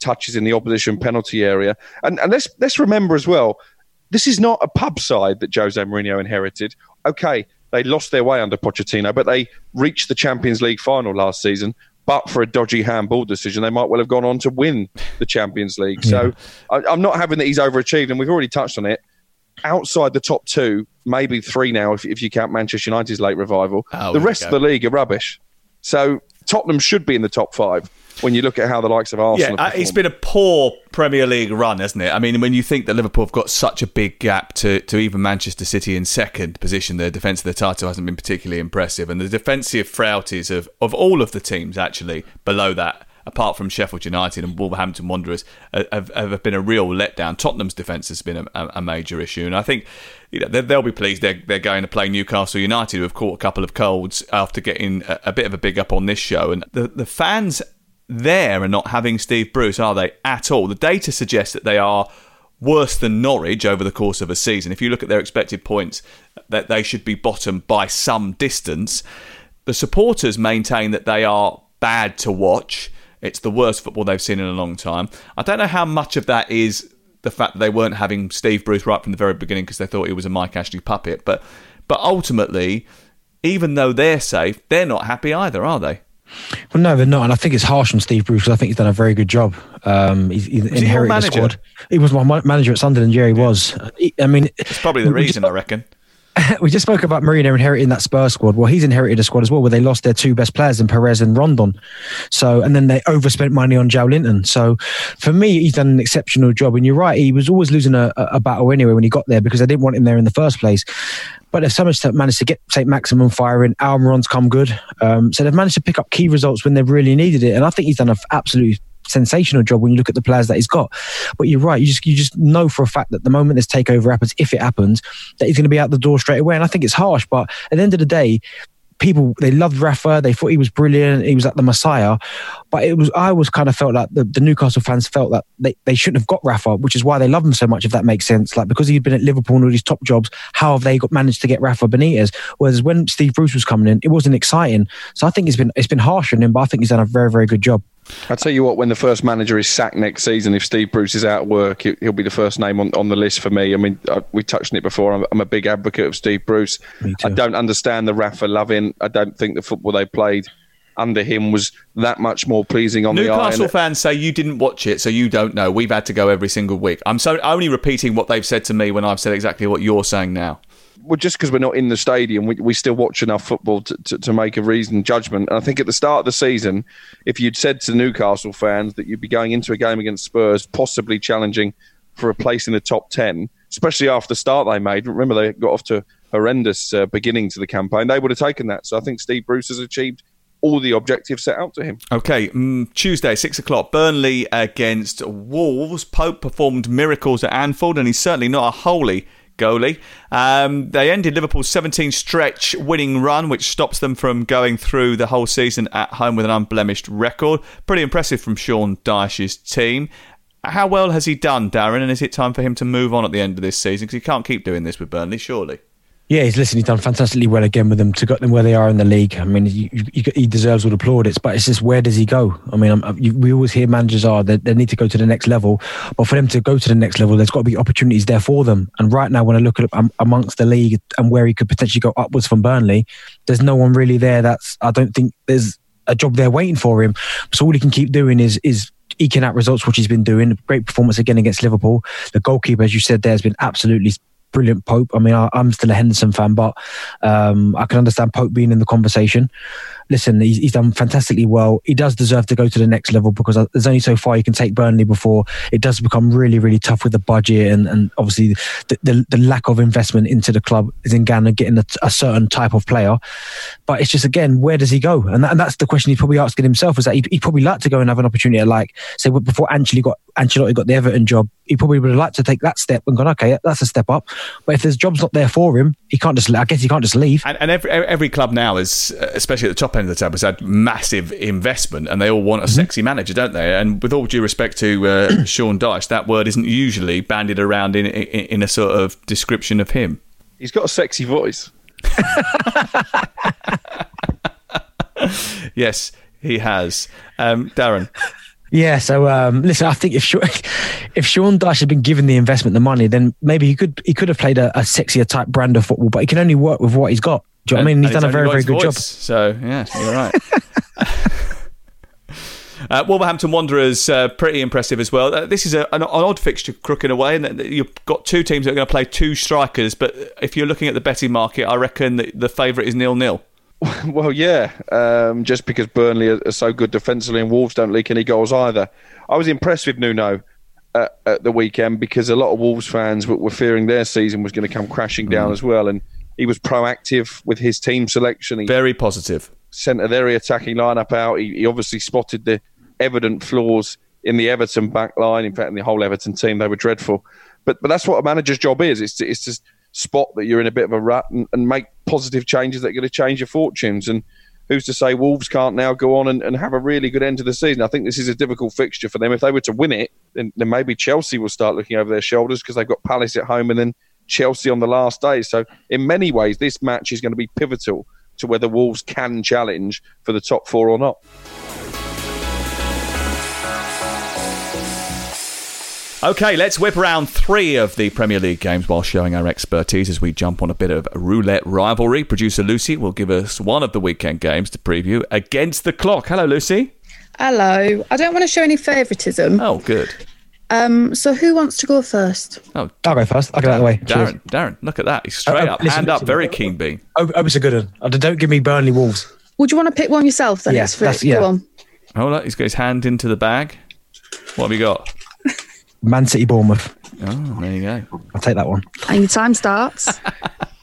touches in the opposition penalty area. And, and let's let's remember as well, this is not a pub side that Jose Mourinho inherited. Okay, they lost their way under Pochettino, but they reached the Champions League final last season. But for a dodgy handball decision, they might well have gone on to win the Champions League. So I, I'm not having that he's overachieved, and we've already touched on it. Outside the top two, maybe three now, if, if you count Manchester United's late revival, Oh, the rest of the league are rubbish. So Tottenham should be in the top five when you look at how the likes of Arsenal. Yeah, uh, it's been a poor Premier League run, hasn't it? I mean, when you think that Liverpool have got such a big gap to, to even Manchester City in second position, their defence of the title hasn't been particularly impressive. And the defensive frailties of, of all of the teams, actually, below that, apart from Sheffield United and Wolverhampton Wanderers, uh, have, have been a real letdown. Tottenham's defence has been a, a, major issue. And I think you know, they- they'll be pleased they're, they're going to play Newcastle United, who have caught a couple of colds after getting a, a bit of a big up on this show. And the, the fans there are not having Steve Bruce, are they, at all? The data suggests that they are worse than Norwich over the course of a season. If you look at their expected points, that they should be bottom by some distance. The supporters maintain that they are bad to watch. It's the worst football they've seen in a long time. I don't know how much of that is the fact that they weren't having Steve Bruce right from the very beginning because they thought he was a Mike Ashley puppet. But but ultimately, even though they're safe, they're not happy either, are they? Well, no, they're not, and I think it's harsh on Steve Bruce because I think he's done a very good job. Um, he's, he's Was he the squad. He was my manager at Sunderland. Yeah, he was. Uh, he- I mean, It's probably the reason, I reckon. we just spoke about Mourinho inheriting that Spurs squad. Well, he's inherited a squad as well, where they lost their two best players in Perez and Rondon. So, and then they overspent money on Joelinton. So, for me, he's done an exceptional job. And you're right, he was always losing a, a battle anyway when he got there because they didn't want him there in the first place. But they've somehow managed to get St. Maximin firing. Almiron's come good. Um, so they've managed to pick up key results when they've really needed it. And I think he's done an absolutely sensational job when you look at the players that he's got. But you're right, you just you just know for a fact that the moment this takeover happens, if it happens, that he's going to be out the door straight away. And I think it's harsh, but at the end of the day, people they loved Rafa, they thought he was brilliant, he was like the Messiah. But it was I was kind of felt like the, the Newcastle fans felt that they, they shouldn't have got Rafa, which is why they love him so much, if that makes sense. Like because he'd been at Liverpool and all these top jobs, how have they got managed to get Rafa Benitez? Whereas when Steve Bruce was coming in, it wasn't exciting. So I think it's been it's been harsh on him, but I think he's done a very, very good job. I'll tell you what, when the first manager is sacked next season, if Steve Bruce is out of work, he- he'll be the first name on, on the list for me. I mean, I, we touched on it before. I'm, I'm a big advocate of Steve Bruce. I don't understand the Rafa loving. I don't think the football they played under him was that much more pleasing on the eye. Newcastle fans say you didn't watch it, so you don't know. We've had to go every single week. I'm so only repeating what they've said to me when I've said exactly what you're saying now. Well, just because we're not in the stadium, we, we still watch enough football to, to, to make a reasoned judgment. And I think at the start of the season, if you'd said to Newcastle fans that you'd be going into a game against Spurs, possibly challenging for a place in the top 10, especially after the start they made, remember they got off to horrendous uh, beginning to the campaign, they would have taken that. So I think Steve Bruce has achieved all the objectives set out to him. Okay, mm, Tuesday, six o'clock. Burnley against Wolves. Pope performed miracles at Anfield, and he's certainly not a holy goalie. Um, they ended Liverpool's 17 stretch winning run, which stops them from going through the whole season at home with an unblemished record. Pretty impressive from Sean Dyche's team. How well has he done, Darren? And is it time for him to move on at the end of this season? Because he can't keep doing this with Burnley, surely. Yeah, he's listen. He's done fantastically well again with them to got them where they are in the league. I mean, you, you, he deserves all the plaudits, but it's just where does he go? I mean, you, we always hear managers are that they need to go to the next level, but for them to go to the next level, there's got to be opportunities there for them. And right now, when I look at um, amongst the league and where he could potentially go upwards from Burnley, there's no one really there. That's I don't think there's a job there waiting for him. So all he can keep doing is is eking out results, which he's been doing. Great performance again against Liverpool. The goalkeeper, as you said, there has been absolutely brilliant. Pope. I mean, I, I'm still a Henderson fan, but um, I can understand Pope being in the conversation. Listen, he's, he's done fantastically well. He does deserve to go to the next level because uh, there's only so far you can take Burnley before it does become really, really tough with the budget and, and obviously the, the, the lack of investment into the club is in Ghana getting a, a, certain type of player. But it's just, again, where does he go? And, that, and that's the question he's probably asking himself is that he'd, he'd, probably like to go and have an opportunity at like, say, before Ancelotti got, Ancelotti got the Everton job, he probably would have liked to take that step and gone, okay, that's a step up. But if there's jobs not there for him, he can't just, I guess he can't just leave. And, and every, every club now is, especially at the top end of the table, has had massive investment and they all want a mm-hmm. sexy manager, don't they? And with all due respect to uh, Sean Dyche, that word isn't usually bandied around in, in, in a sort of description of him. He's got a sexy voice. yes, he has. Um, Darren. Yeah, so um, listen, I think if if Sean Dyche had been given the investment, the money, then maybe he could he could have played a, a sexier type brand of football. But he can only work with what he's got. Do you know what I mean? He's done a very very good voice, job. So yeah, you're right. Uh, Wolverhampton Wanderers, uh, pretty impressive as well. Uh, this is a, an, an, odd fixture, crook in a way, and you've got two teams that are going to play two strikers. But if you're looking at the betting market, I reckon the, the favourite is nil nil. Well, yeah, um, just because Burnley are, are, so good defensively and Wolves don't leak any goals either. I was impressed with Nuno at, at the weekend because a lot of Wolves fans were, were fearing their season was going to come crashing down mm. as well, and he was proactive with his team selection. He Very positive. Sent a very attacking lineup out. He, he obviously spotted the evident flaws in the Everton back line. In fact, in the whole Everton team, they were dreadful. But but that's what a manager's job is. It's to, it's to spot that you're in a bit of a rut and, and make positive changes that are going to change your fortunes. And who's to say Wolves can't now go on and, and, have a really good end to the season? I think this is a difficult fixture for them. If they were to win it, then, then maybe Chelsea will start looking over their shoulders because they've got Palace at home and then Chelsea on the last day. So in many ways, this match is going to be pivotal to whether Wolves can challenge for the top four or not. Okay, let's whip around three of the Premier League games while showing our expertise as we jump on a bit of roulette rivalry. Producer Lucy will give us one of the weekend games to preview against the clock. Hello, Lucy. Hello. I don't want to show any favouritism. Oh, good. Um, so who wants to go first? Oh, I'll go first. I'll get out of the way. Darren, Cheers. Darren, look at that. He's straight uh, up, listen, hand listen, up, very keen bean. Oh, oh, it's a good one. Uh, don't give me Burnley Wolves. Would you want to pick one yourself then? Yes, yeah, yeah. Go on. Hold on, he's got his hand into the bag. What have you got? Man City Bournemouth. Oh, there you go. I'll take that one. And your time starts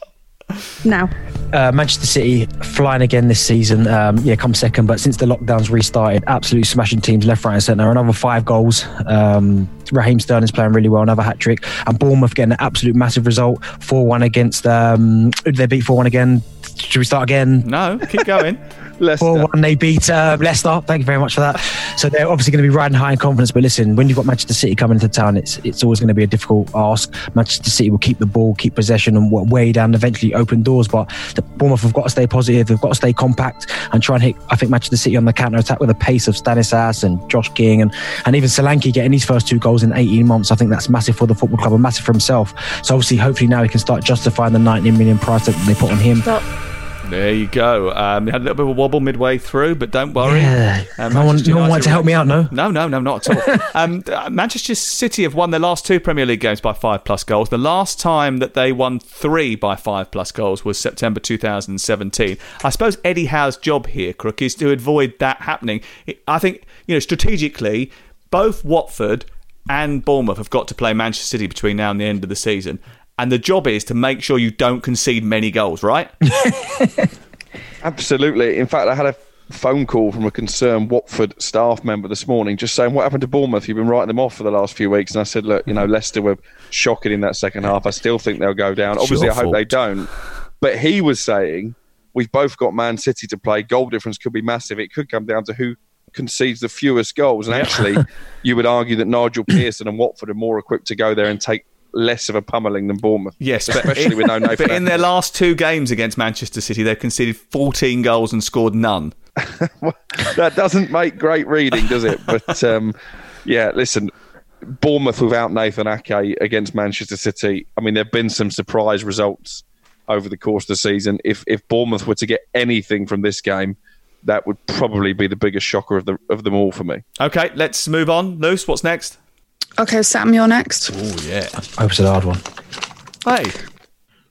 now. Uh, Manchester City flying again this season. Um, yeah, come second, but since the lockdowns restarted, absolutely smashing teams left, right, and centre. Another five goals. Um, Raheem Sterling's playing really well, another hat trick. And Bournemouth getting an absolute massive result 4 1 against. Um, they beat 4 1 again? Should we start again? No, keep going. Leicester. 4 1. They beat uh, Leicester. Thank you very much for that. So they're obviously going to be riding high in confidence. But listen, when you've got Manchester City coming into town, it's it's always going to be a difficult ask. Manchester City will keep the ball, keep possession, and way down, eventually open doors. But the Bournemouth have got to stay positive. They've got to stay compact and try and hit, I think, Manchester City on the counter attack with the pace of Stanislas and Josh King and, and even Solanke getting his first two goals in 18 months. I think that's massive for the football club and massive for himself. So obviously, hopefully now he can start justifying the 19 million price that they put on him. Stop. There you go. Um, had a little bit of a wobble midway through, but don't worry. Yeah. Um, no one, no one wanted to help me out, no? No, no, no, not at all. um, Manchester City have won their last two Premier League games by five plus goals. The last time that they won three by five plus goals was September 2017. I suppose Eddie Howe's job here, Crook, is to avoid that happening. I think, you know, strategically, both Watford and Bournemouth have got to play Manchester City between now and the end of the season and the job is to make sure you don't concede many goals, right? Absolutely. In fact, I had a phone call from a concerned Watford staff member this morning just saying, What happened to Bournemouth? You've been writing them off for the last few weeks. And I said, Look, you know, Leicester were shocking in that second half. I still think they'll go down. Obviously, I hope they don't. But he was saying, We've both got Man City to play. Goal difference could be massive. It could come down to who concedes the fewest goals. And actually, you would argue that Nigel Pearson and Watford are more equipped to go there and take less of a pummeling than Bournemouth. Yes, especially with no Nathan. But in their last two games against Manchester City, they've conceded 14 goals and scored none. that doesn't make great reading, does it? But um, yeah, listen, Bournemouth without Nathan Ake against Manchester City. I mean, there've been some surprise results over the course of the season. If if Bournemouth were to get anything from this game, that would probably be the biggest shocker of the of them all for me. Okay, let's move on. Luce, what's next? Okay, Sam, you're next. Oh, yeah. I hope it's a hard one. Hey.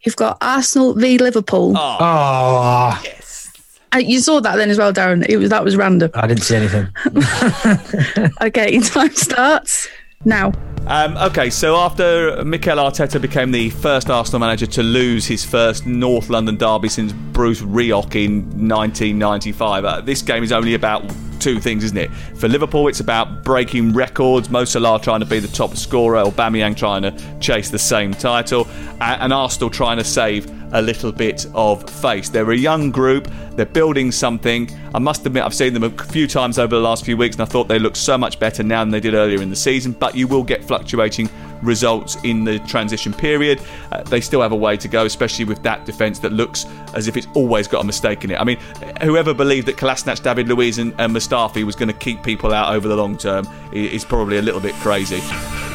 You've got Arsenal v Liverpool. Oh. oh. Yes. Uh, you saw that then as well, Darren. It was that was random. I didn't see anything. Okay, time starts now. Um, okay, so after Mikel Arteta became the first Arsenal manager to lose his first North London derby since Bruce Rioch in 1995, uh, this game is only about two things, isn't it? For Liverpool, it's about breaking records. Mo Salah trying to be the top scorer, Aubameyang trying to chase the same title, and Arsenal trying to save a little bit of face. They're a young group. They're building something. I must admit, I've seen them a few times over the last few weeks, and I thought they looked so much better now than they did earlier in the season. But you will get fluctuating results in the transition period. Uh, they still have a way to go, especially with that defence that looks as if it's always got a mistake in it. I mean, whoever believed that Kolasinac, David Luiz, and, and Mustafi was going to keep people out over the long term is probably a little bit crazy.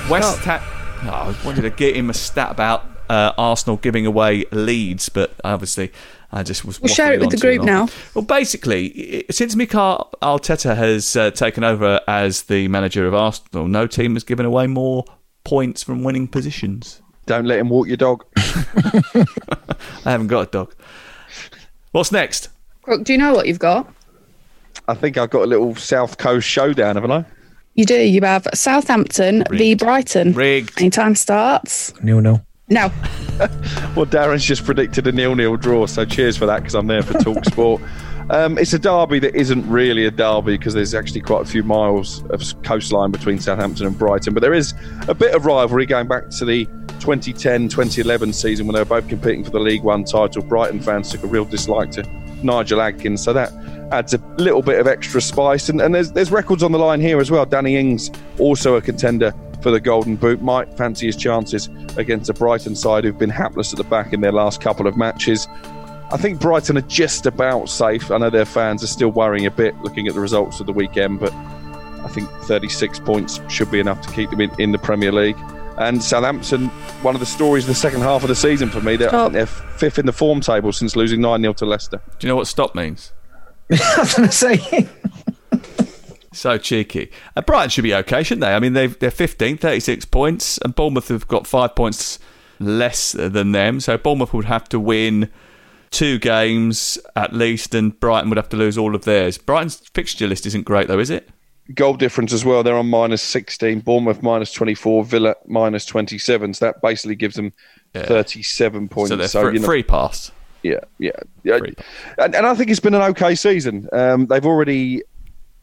West Ham. Oh, I wanted to get him a stat about uh, Arsenal giving away leads, but obviously I just was. We'll share it with the group now. Well, basically, since Mikel Arteta has uh, taken over as the manager of Arsenal, no team has given away more points from winning positions. Don't let him walk your dog. I haven't got a dog. What's next? Crook, do you know what you've got? I think I've got a little South Coast showdown, haven't I? You do. You have Southampton v Brighton. Rigged. Any time starts Nil nil. No. Well, Darren's just predicted a nil-nil draw, so cheers for that because I'm there for Talk Sport. Um, it's a derby that isn't really a derby because there's actually quite a few miles of coastline between Southampton and Brighton, but there is a bit of rivalry going back to the 2010-2011 season when they were both competing for the League One title. Brighton fans took a real dislike to Nigel Adkins, so that adds a little bit of extra spice. And, and there's there's records on the line here as well. Danny Ings also a contender for the Golden Boot. Might fancy his chances against a Brighton side who've been hapless at the back in their last couple of matches. I think Brighton are just about safe. I know their fans are still worrying a bit looking at the results of the weekend, but I think 36 points should be enough to keep them in, in the Premier League. And Southampton, one of the stories of the second half of the season for me. They're, I think they're fifth in the form table since losing 9 0 to Leicester. Do you know what stop means? I was going to say. So cheeky. Uh, Brighton should be okay, shouldn't they? I mean, they've, they're 15, 36 points, and Bournemouth have got five points less than them. So Bournemouth would have to win two games at least, and Brighton would have to lose all of theirs. Brighton's fixture list isn't great, though, is it? Goal difference as well. They're on minus 16. Bournemouth minus 24. Villa minus 27. So that basically gives them 37 points. So they're free, you know- free pass. Yeah, yeah, yeah. And, and I think it's been an okay season. Um, they've already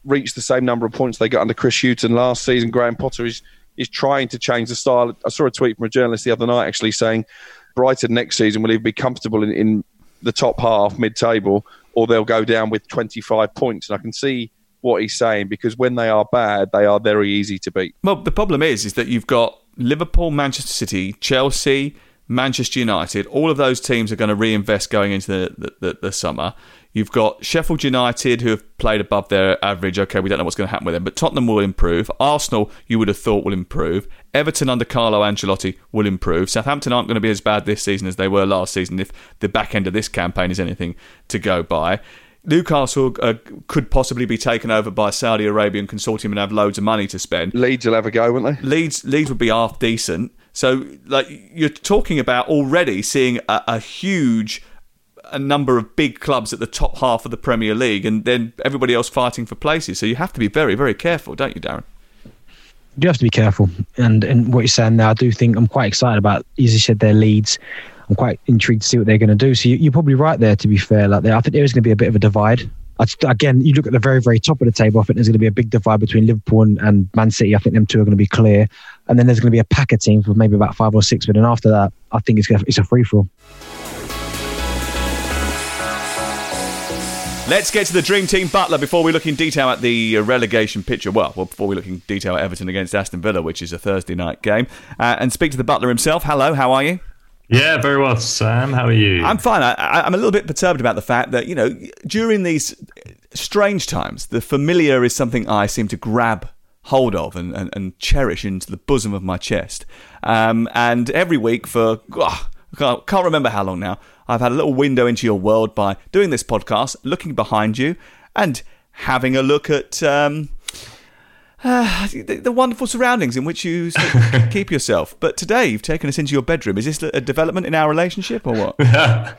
reached the same number of points they got under Chris Hughton last season. Graham Potter is is trying to change the style. I saw a tweet from a journalist the other night actually saying Brighton next season will even be comfortable in, in the top half, mid table, or they'll go down with 25 points. And I can see what he's saying because when they are bad, they are very easy to beat. Well, the problem is, is that you've got Liverpool, Manchester City, Chelsea, Manchester United. All of those teams are going to reinvest going into the, the, the, the summer. You've got Sheffield United, who have played above their average. Okay, we don't know what's going to happen with them, but Tottenham will improve. Arsenal, you would have thought, will improve. Everton under Carlo Ancelotti will improve. Southampton aren't going to be as bad this season as they were last season if the back end of this campaign is anything to go by. Newcastle uh, could possibly be taken over by a Saudi Arabian consortium and have loads of money to spend. Leeds will have a go, won't they? Leeds, Leeds would be half decent. So, like, you're talking about already seeing a, a huge a number of big clubs at the top half of the Premier League, and then everybody else fighting for places. So you have to be very, very careful, don't you, Darren? You have to be careful. And and what you're saying now, I do think I'm quite excited about. As you said, their Leeds. I'm quite intrigued to see what they're going to do. So you, you're probably right there. To be fair, like there, I think there is going to be a bit of a divide. I again, you look at the very, very top of the table. I think there's going to be a big divide between Liverpool and, and Man City. I think them two are going to be clear, and then there's going to be a pack of teams with maybe about five or six. But then after that, I think it's it's a free for all. Let's get to the Dream Team Butler before we look in detail at the uh, relegation picture. Well, well, before we look in detail at Everton against Aston Villa, which is a Thursday night game, uh, and speak to the Butler himself. Hello, how are you? Yeah, very well, Sam. How are you? I'm fine. I, I, I'm a little bit perturbed about the fact that you know during these strange times, the familiar is something I seem to grab hold of and, and, and cherish into the bosom of my chest. Um, and every week for oh, I can't, can't remember how long now, I've had a little window into your world by doing this podcast, looking behind you, and having a look at. Um, uh, the, the wonderful surroundings in which you keep yourself. But today you've taken us into your bedroom. Is this a development in our relationship or what? oh,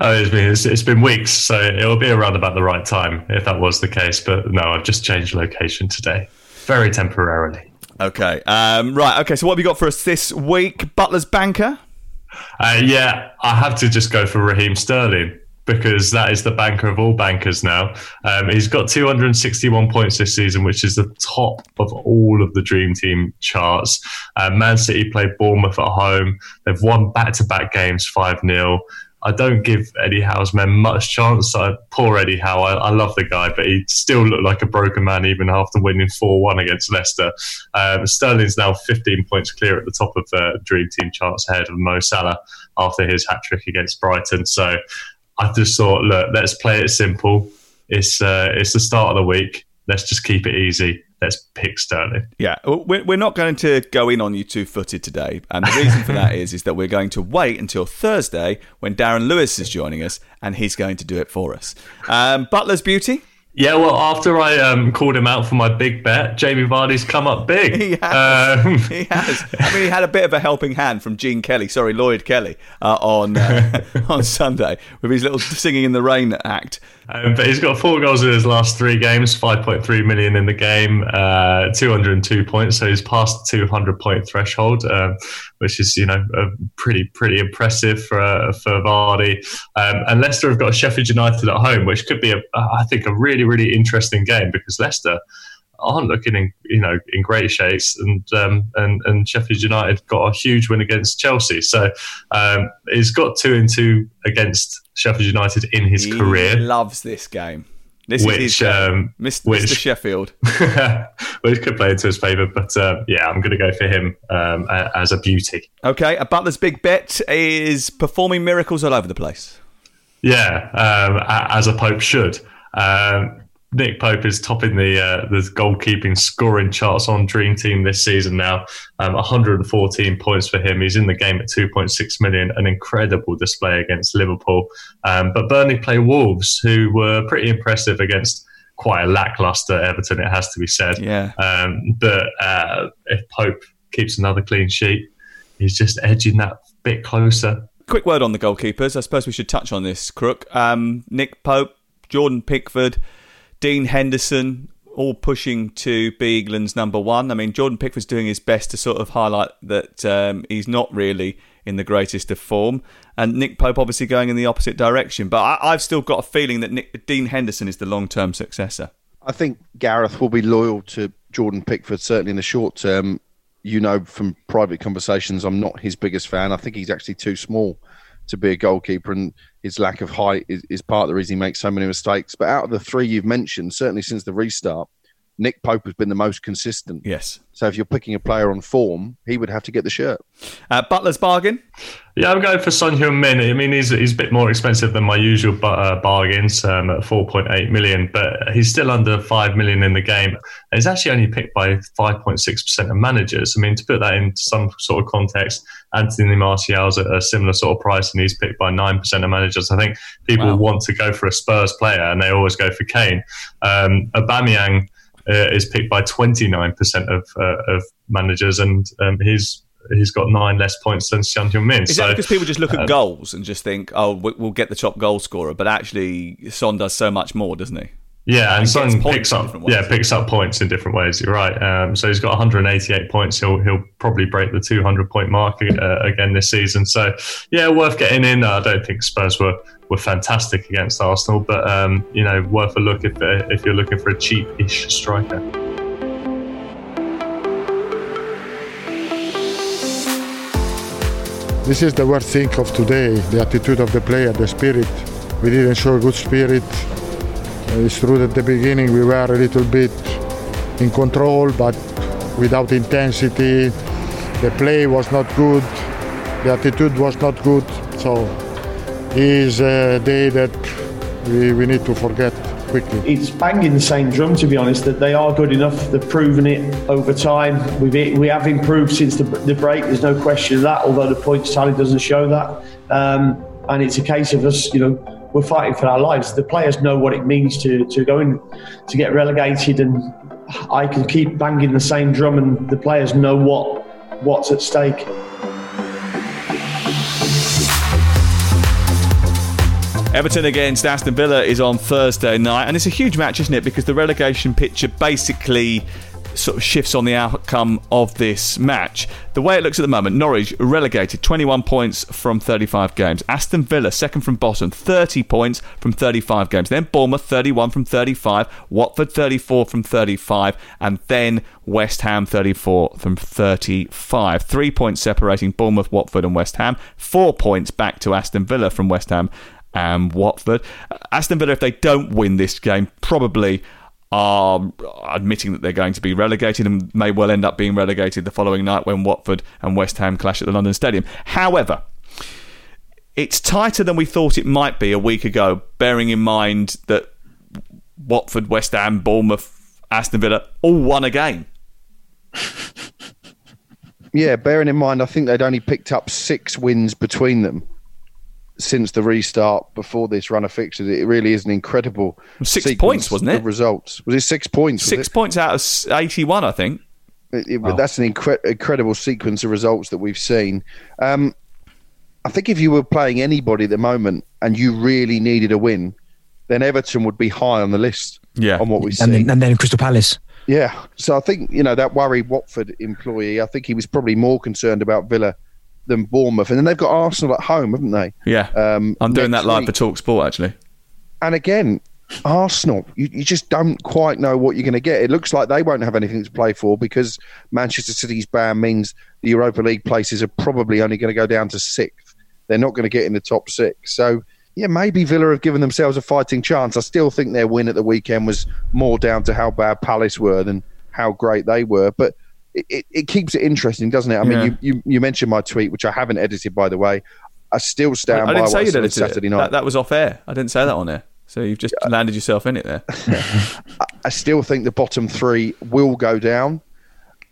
it's been it's, it's been weeks, so it'll be around about the right time if that was the case. But no, I've just changed location today, very temporarily. Okay. Um, right. Okay. So what have you got for us this week? Butler's banker. Uh, yeah, I have to just go for Raheem Sterling because that is the banker of all bankers now. Um, he's got 261 points this season, which is the top of all of the Dream Team charts. Uh, Man City played Bournemouth at home. They've won back to back games 5 0. I don't give Eddie Howe's men much chance. I, poor Eddie Howe, I, I, love the guy, but he still looked like a broken man even after winning 4 1 against Leicester. Um, Sterling's now 15 points clear at the top of the Dream Team charts ahead of Mo Salah after his hat trick against Brighton. So I just thought, look, let's play it simple. It's, uh, it's the start of the week. Let's just keep it easy let's pick Sterling. Yeah, we're not going to go in on you two footed today. And the reason for that is, is that we're going to wait until Thursday when Darren Lewis is joining us and he's going to do it for us. Um, Butler's Beauty. Yeah, well, after I um, called him out for my big bet, Jamie Vardy's come up big. He has. Um, he has. I mean, he had a bit of a helping hand from Gene Kelly, sorry, Lloyd Kelly, uh, on uh, on Sunday with his little singing in the rain act. Um, but he's got four goals in his last three games, 5.3 million in the game, uh, 202 points. So he's past the 200 point threshold, um, which is, you know, pretty, pretty impressive for, uh, for Vardy. Um, and Leicester have got Sheffield United at home, which could be, a, I think, a really, really interesting game because Leicester aren't looking in you know in great shapes and um, and and Sheffield United got a huge win against Chelsea so um, he's got two and two against Sheffield United in his career. he career loves this game this which, is his um, Mr. Which, Mr. Sheffield which could play into his favour but uh, yeah I'm going to go for him um, as a beauty okay a Butler's big bet is performing miracles all over the place yeah um, as a Pope should um, Nick Pope is topping the uh, the goalkeeping scoring charts on Dream Team this season now. Um, 114 points for him. He's in the game at 2.6 million. An incredible display against Liverpool. Um, but Burnley play Wolves, who were pretty impressive against quite a lackluster Everton. It has to be said. Yeah. Um, but uh, if Pope keeps another clean sheet, he's just edging that bit closer. Quick word on the goalkeepers. I suppose we should touch on this. Crook, um, Nick Pope, Jordan Pickford. Dean Henderson, all pushing to be England's number one. I mean, Jordan Pickford's doing his best to sort of highlight that um, he's not really in the greatest of form, and Nick Pope obviously going in the opposite direction. But I, have still got a feeling that Nick, Dean Henderson is the long term successor. I think Gareth will be loyal to Jordan Pickford certainly in the short term. You know from private conversations, I'm not his biggest fan. I think he's actually too small to be a goalkeeper, and his lack of height is, is part of the reason he makes so many mistakes. But out of the three you've mentioned, certainly since the restart, Nick Pope has been the most consistent. Yes. So if you're picking a player on form, he would have to get the shirt. Uh, Butler's bargain. Yeah, I'm going for Son Heung-min. I mean, he's he's a bit more expensive than my usual uh, bargains um, at 4.8 million, but he's still under 5 million in the game. He's actually only picked by 5.6 percent of managers. I mean, to put that into some sort of context, Anthony Martial's at a similar sort of price, and he's picked by nine percent of managers. I think people wow. want to go for a Spurs player, and they always go for Kane. Um, Aubameyang uh, is picked by 29% of, uh, of managers, and um, he's he's got nine less points than Son Heung-min. Is so, that because people just look at um, goals and just think, oh, we'll get the top goal scorer, but actually Son does so much more, doesn't he? Yeah, and, and Son picks up yeah picks up points in different ways. You're right. Um, so he's got 188 points. He'll he'll probably break the 200 point mark uh, again this season. So yeah, worth getting in. I don't think Spurs were were fantastic against Arsenal, but um, you know worth a look if uh, if you're looking for a cheap-ish striker. This is the worst thing of today: the attitude of the player, the spirit. We didn't show good spirit it's true that at the beginning we were a little bit in control, but without intensity. The play was not good. The attitude was not good. So is a day that we, we need to forget quickly. It's banging the same drum, to be honest, that they are good enough. They've proven it over time. We've, we have improved since the, the break, there's no question of that, although the points tally doesn't show that. Um, and it's a case of us, you know, we're fighting for our lives. The players know what it means to to go in to get relegated, and I can keep banging the same drum, and the players know what what's at stake. Everton against Aston Villa is on Thursday night, and it's a huge match, isn't it? Because the relegation picture basically sort of shifts on the outcome of this match. The way it looks at the moment, Norwich relegated 21 points from 35 games. Aston Villa, second from bottom, 30 points from 35 games. Then Bournemouth, 31 from 35. Watford, 34 from 35. And then West Ham, 34 from 35. Three points separating Bournemouth, Watford, and West Ham. Four points back to Aston Villa from West Ham and Watford. Aston Villa, if they don't win this game, probably are admitting that they're going to be relegated and may well end up being relegated the following night when Watford and West Ham clash at the London Stadium. However, it's tighter than we thought it might be a week ago, bearing in mind that Watford, West Ham, Bournemouth, Aston Villa all won a game. Yeah, bearing in mind, I think they'd only picked up six wins between them since the restart before this run of fixtures. It really is an incredible six points, wasn't it? Results was it six points? Six points out of eighty-one, I think. It, it, oh. That's an incre- incredible sequence of results that we've seen. Um, I think if you were playing anybody at the moment and you really needed a win, then Everton would be high on the list. Yeah, on what we see, and then, and then Crystal Palace. Yeah, so I think you know that worried Watford employee. I think he was probably more concerned about Villa than Bournemouth, and then they've got Arsenal at home, haven't they? Yeah, um, I'm doing that live week. for Talk Sport actually. And again, Arsenal, you, you just don't quite know what you're going to get. It looks like they won't have anything to play for because Manchester City's ban means the Europa League places are probably only going to go down to sixth. They're not going to get in the top six. So, yeah, maybe Villa have given themselves a fighting chance. I still think their win at the weekend was more down to how bad Palace were than how great they were. But it, it keeps it interesting, doesn't it? I mean, you, you, you mentioned my tweet, which I haven't edited, by the way. I still stand I, I didn't by say what you I said Saturday night. That, that, was off air. I didn't say that on air. So you've just yeah. landed yourself in it there. I still think the bottom three will go down,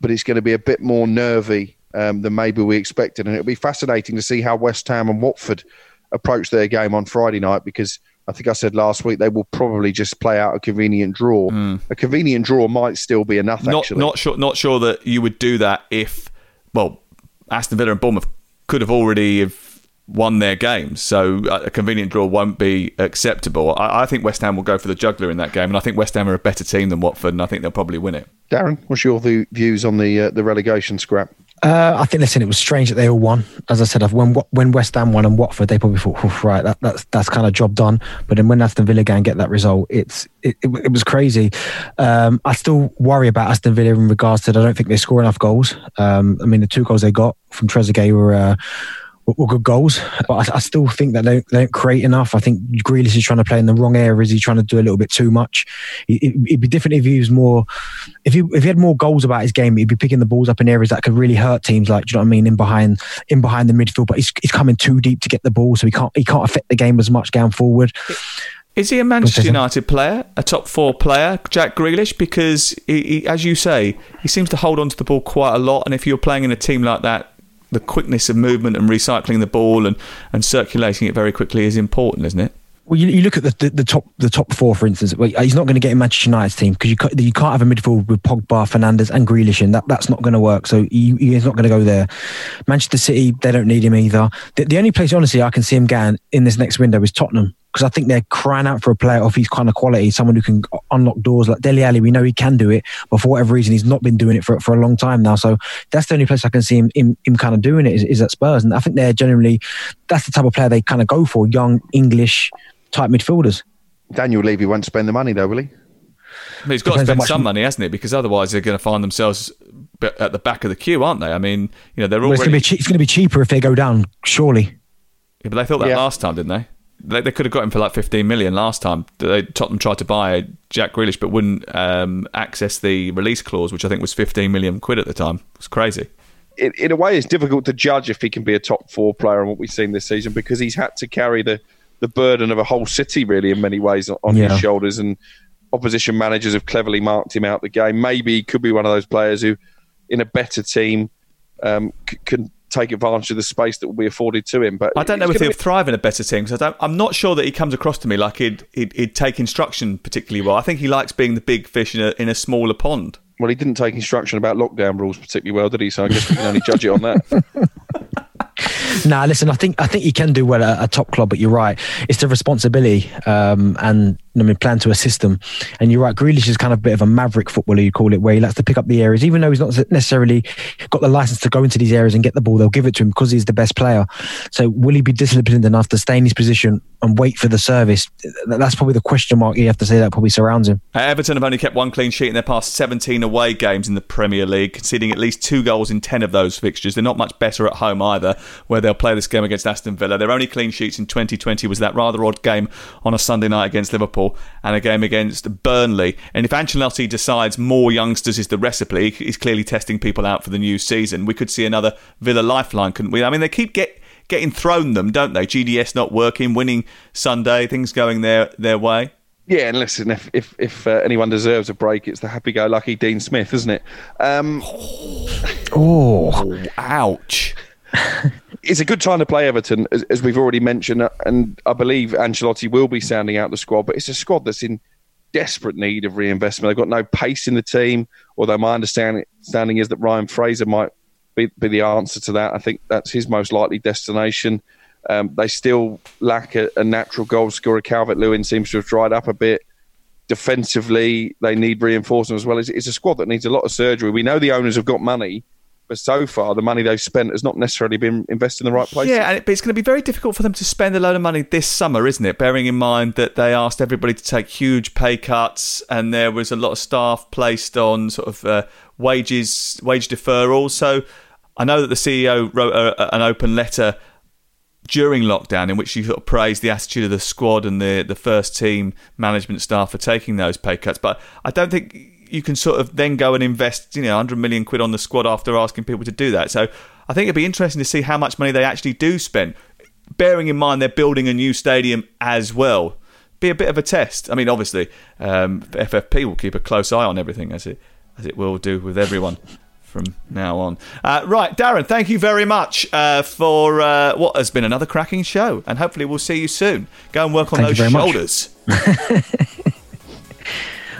but it's going to be a bit more nervy um, than maybe we expected. And it'll be fascinating to see how West Ham and Watford approach their game on Friday night because – I think I said last week they will probably just play out a convenient draw. Mm. A convenient draw might still be enough. Not actually. not sure not sure that you would do that if well Aston Villa and Bournemouth could have already have won their games, so a convenient draw won't be acceptable. I, I, think West Ham will go for the juggler in that game, and I think West Ham are a better team than Watford, and I think they'll probably win it. Darren, what's your views on the uh, the relegation scrap? Uh, I think, listen, it was strange that they all won. As I said, when when West Ham won and Watford, they probably thought, right, that, that's that's kind of job done. But then when Aston Villa and get that result, it's it, it, it was crazy. Um, I still worry about Aston Villa in regards to I don't think they score enough goals. Um, I mean, the two goals they got from Trezeguet were. Uh, were good goals, but I, I, still think that they don't, they don't, create enough. I think Grealish is trying to play in the wrong areas. He's trying to do a little bit too much. It, would be different if he was more, if he if he had more goals about his game, he'd be picking the balls up in areas that could really hurt teams. Like, do you know what I mean? In behind, in behind the midfield, but he's, he's coming too deep to get the ball, so he can't he can't affect the game as much going forward. Is he a Manchester United player, a top four player, Jack Grealish? Because he, he, as you say, he seems to hold on to the ball quite a lot. And if you're playing in a team like that, the quickness of movement and recycling the ball and, and circulating it very quickly is important, isn't it? Well, you, you look at the, the, the, top the top four, for instance. He's not going to get in Manchester United's team because you can't, you can't have a midfield with Pogba, Fernandes, and Grealish in. That that's not going to work. So he, he's not going to go there. Manchester City, they don't need him either. The, the only place, honestly, I can see him going in this next window is Tottenham because I think they're crying out for a player of his kind of quality, someone who can unlock doors like Dele Alli. We know he can do it, but for whatever reason, he's not been doing it for, for a long time now. So that's the only place I can see him, him, him kind of doing it is, is at Spurs. And I think they're generally, that's the type of player they kind of go for, young English type midfielders. Daniel Levy won't spend the money though, will he? he's got Depends to spend some money, hasn't he? Because otherwise they're going to find themselves at the back of the queue, aren't they? I mean, you know, they're already. Well, it's going to be cheaper if they go down, surely. Yeah, but they thought that yeah. last time, didn't they? They, they could have got him for like 15 million last time. They, Tottenham tried to buy Jack Grealish, but wouldn't um, access the release clause, which I think was 15 million quid at the time. It's crazy. In, in, a way, it's difficult to judge if he can be a top four player on what we've seen this season because he's had to carry the, the burden of a whole city, really, in many ways, on yeah. his shoulders. And opposition managers have cleverly marked him out the game. Maybe he could be one of those players who, in a better team, um, c- can take advantage of the space that will be afforded to him. But I don't know if he'll thrive in a better team because I'm not sure that he comes across to me like he'd, he'd, he'd take instruction particularly well. I think he likes being the big fish in a, in a smaller pond. Well, he didn't take instruction about lockdown rules particularly well, did he? So I guess we can only judge it on that. Nah, listen, I think I think he can do well at a top club, but you're right. It's the responsibility um, and I mean, plan to assist them. And you're right, Grealish is kind of a bit of a maverick footballer, you call it, where he likes to pick up the areas, even though he's not necessarily got the license to go into these areas and get the ball. They'll give it to him because he's the best player. So will he be disciplined enough to stay in his position and wait for the service? That's probably the question mark you have to say that probably surrounds him. Everton have only kept one clean sheet in their past 17 away games in the Premier League, conceding at least two goals in 10 of those fixtures. They're not much better at home either, where they'll play this game against Aston Villa. Their only clean sheets in 2020 was that rather odd game on a Sunday night against Liverpool and a game against Burnley. And if Ancelotti decides more youngsters is the recipe, he's clearly testing people out for the new season. We could see another Villa lifeline, couldn't we? I mean, they keep get, getting thrown them, don't they? GDS not working, winning Sunday, things going their their way. Yeah, and listen, if if, if uh, anyone deserves a break, it's the happy-go-lucky Dean Smith, isn't it? Um, oh, ouch! it's a good time to play Everton, as, as, we've already mentioned, uh, and I believe Ancelotti will be sounding out the squad. But it's a squad that's in desperate need of reinvestment. They've got no pace in the team, although my understanding, understanding is that Ryan Fraser might be, be the answer to that. I think that's his most likely destination. Um, they still lack a, a natural goal scorer. Calvert Lewin seems to have dried up a bit. Defensively, they need reinforcement as well. It's, it's a squad that needs a lot of surgery. We know the owners have got money, but so far the money they've spent has not necessarily been invested in the right place. Yeah, but it's going to be very difficult for them to spend a load of money this summer, isn't it? Bearing in mind that they asked everybody to take huge pay cuts, and there was a lot of staff placed on sort of uh, wages, wage deferral. So I know that the CEO wrote a, an open letter during lockdown in which he sort of praised the attitude of the squad and the the first team management staff for taking those pay cuts. But I don't think you can sort of then go and invest, you know, 100 million quid on the squad after asking people to do that. So I think it'd be interesting to see how much money they actually do spend, bearing in mind they're building a new stadium as well. Be a bit of a test. I mean, obviously, um, FFP will keep a close eye on everything as it as it will do with everyone from now on. Uh, right, Darren, thank you very much uh, for uh, what has been another cracking show, and hopefully we'll see you soon. Go and work on Thank those you very much. shoulders.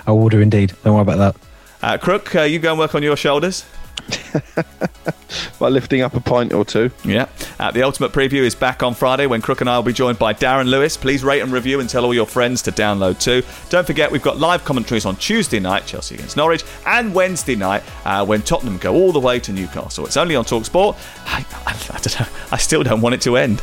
I will do indeed. Don't worry about that. Uh, Crook, uh, you go and work on your shoulders. By lifting up a pint or two. Yeah. Uh, the Ultimate Preview is back on Friday when Crook and I will be joined by Darren Lewis. Please rate and review and tell all your friends to download too. Don't forget, we've got live commentaries on Tuesday night, Chelsea against Norwich, and Wednesday night uh, when Tottenham go all the way to Newcastle. It's only on Talksport. I, I, I don't know. I still don't want it to end.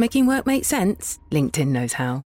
Making work make sense? LinkedIn knows how.